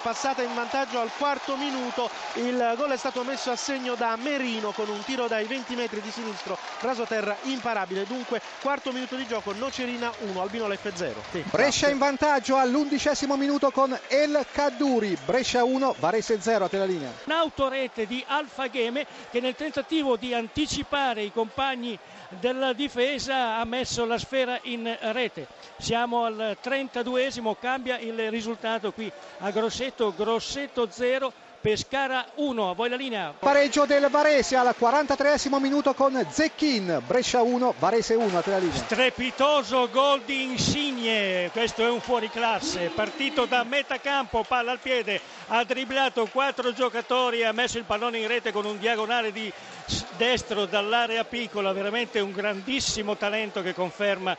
passata in vantaggio al quarto minuto. Il gol è stato messo a segno da Merino con un tiro dai 20 metri di sinistro, rasoterra imparabile. Dunque, quarto minuto di gioco, Nocerina 1, Albino Leffe 0. Sì, Brescia in vantaggio all'undicesimo minuto con El Cadduri. Brescia 1, Varese 0 a te la linea. Un'autorete di Alfa Gheme che nel tentativo di anticipare i compagni della difesa ha messo la sfera in rete. Siamo al 32esimo, cambia il risultato qui a Grosseto, Grosseto 0. Pescara 1, a voi la linea. Pareggio del Varese al 43 minuto con Zecchin, Brescia 1, Varese 1, a te la linea. Strepitoso gol di Insigne, questo è un fuoriclasse, partito da metà campo, palla al piede, ha dribblato quattro giocatori, ha messo il pallone in rete con un diagonale di destro dall'area piccola, veramente un grandissimo talento che conferma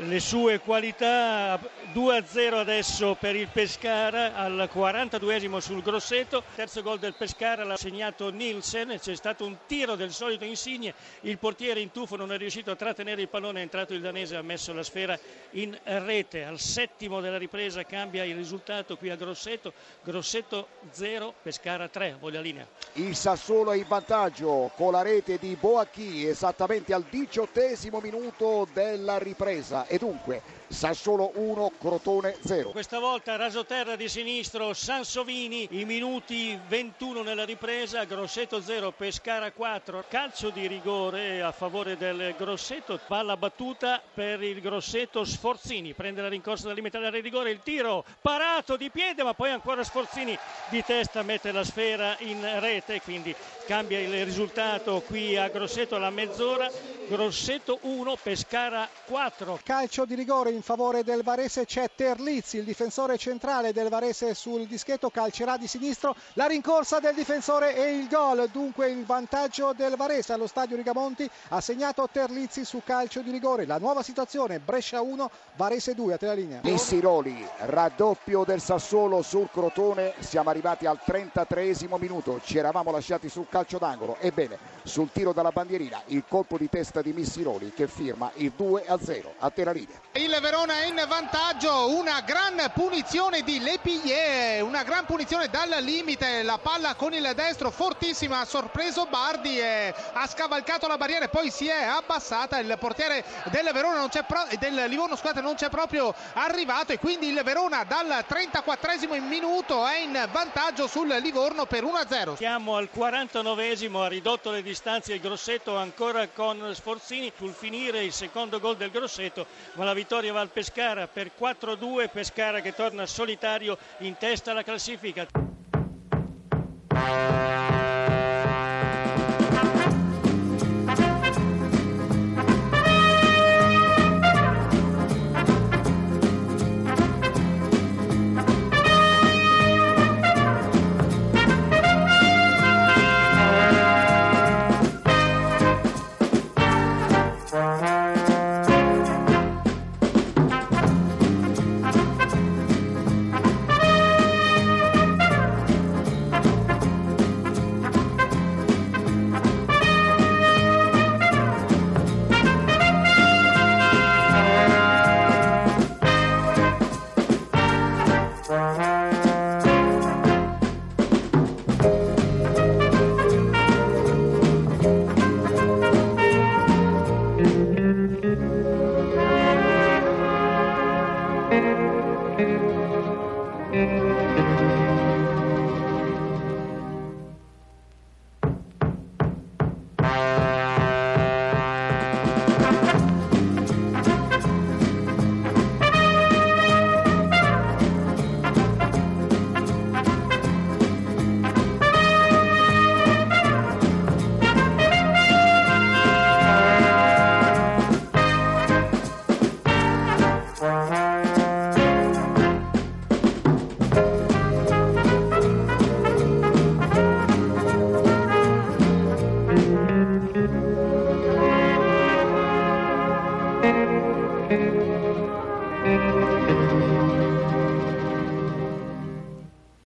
le sue qualità 2-0 adesso per il Pescara al 42esimo sul Grosseto. Terzo gol del Pescara l'ha segnato Nielsen c'è stato un tiro del solito Insigne. Il portiere in tuffo non è riuscito a trattenere il pallone è entrato il danese ha messo la sfera in rete. Al settimo della ripresa cambia il risultato qui a Grosseto. Grosseto 0 Pescara 3 voglia linea. Il Sassuolo è in vantaggio con la rete di Boacchi esattamente al diciottesimo minuto della ripresa e dunque Sassuolo 1, Crotone 0. Questa volta rasoterra di sinistro Sansovini, i minuti 21 nella ripresa, Grosseto 0, Pescara 4, calcio di rigore a favore del Grosseto, palla battuta per il Grosseto Sforzini, prende la rincorsa dal limite dell'area di rigore, il tiro parato di piede ma poi ancora Sforzini di testa mette la sfera in rete, quindi cambia il risultato qui a Grosseto alla mezz'ora, Grosseto 1, Pescara 4. Calcio di rigore in favore del Varese c'è Terlizzi, il difensore centrale del Varese sul dischetto calcerà di sinistro, la rincorsa del difensore e il gol, dunque il vantaggio del Varese allo stadio Rigamonti ha segnato Terlizzi su calcio di rigore, la nuova situazione Brescia 1, Varese 2 a te la linea. Missiroli, raddoppio del Sassuolo sul Crotone, siamo arrivati al 33 minuto, ci eravamo lasciati sul calcio d'angolo, ebbene sul tiro dalla bandierina il colpo di testa di Missiroli che firma il 2 0 a te la linea. Il Verona è in vantaggio, una gran punizione di Lepillier, una gran punizione dal limite, la palla con il destro fortissima, ha sorpreso Bardi e ha scavalcato la barriera e poi si è abbassata, il portiere del Verona non c'è pro- del Livorno scusate, non c'è proprio arrivato e quindi il Verona dal 34 minuto è in vantaggio sul Livorno per 1-0. Siamo al 49esimo, ha ridotto le distanze il Grosseto ancora con Sforzini sul finire il secondo gol del Grosseto, ma la vittoria va al Pescara per 4-2, Pescara che torna solitario in testa alla classifica.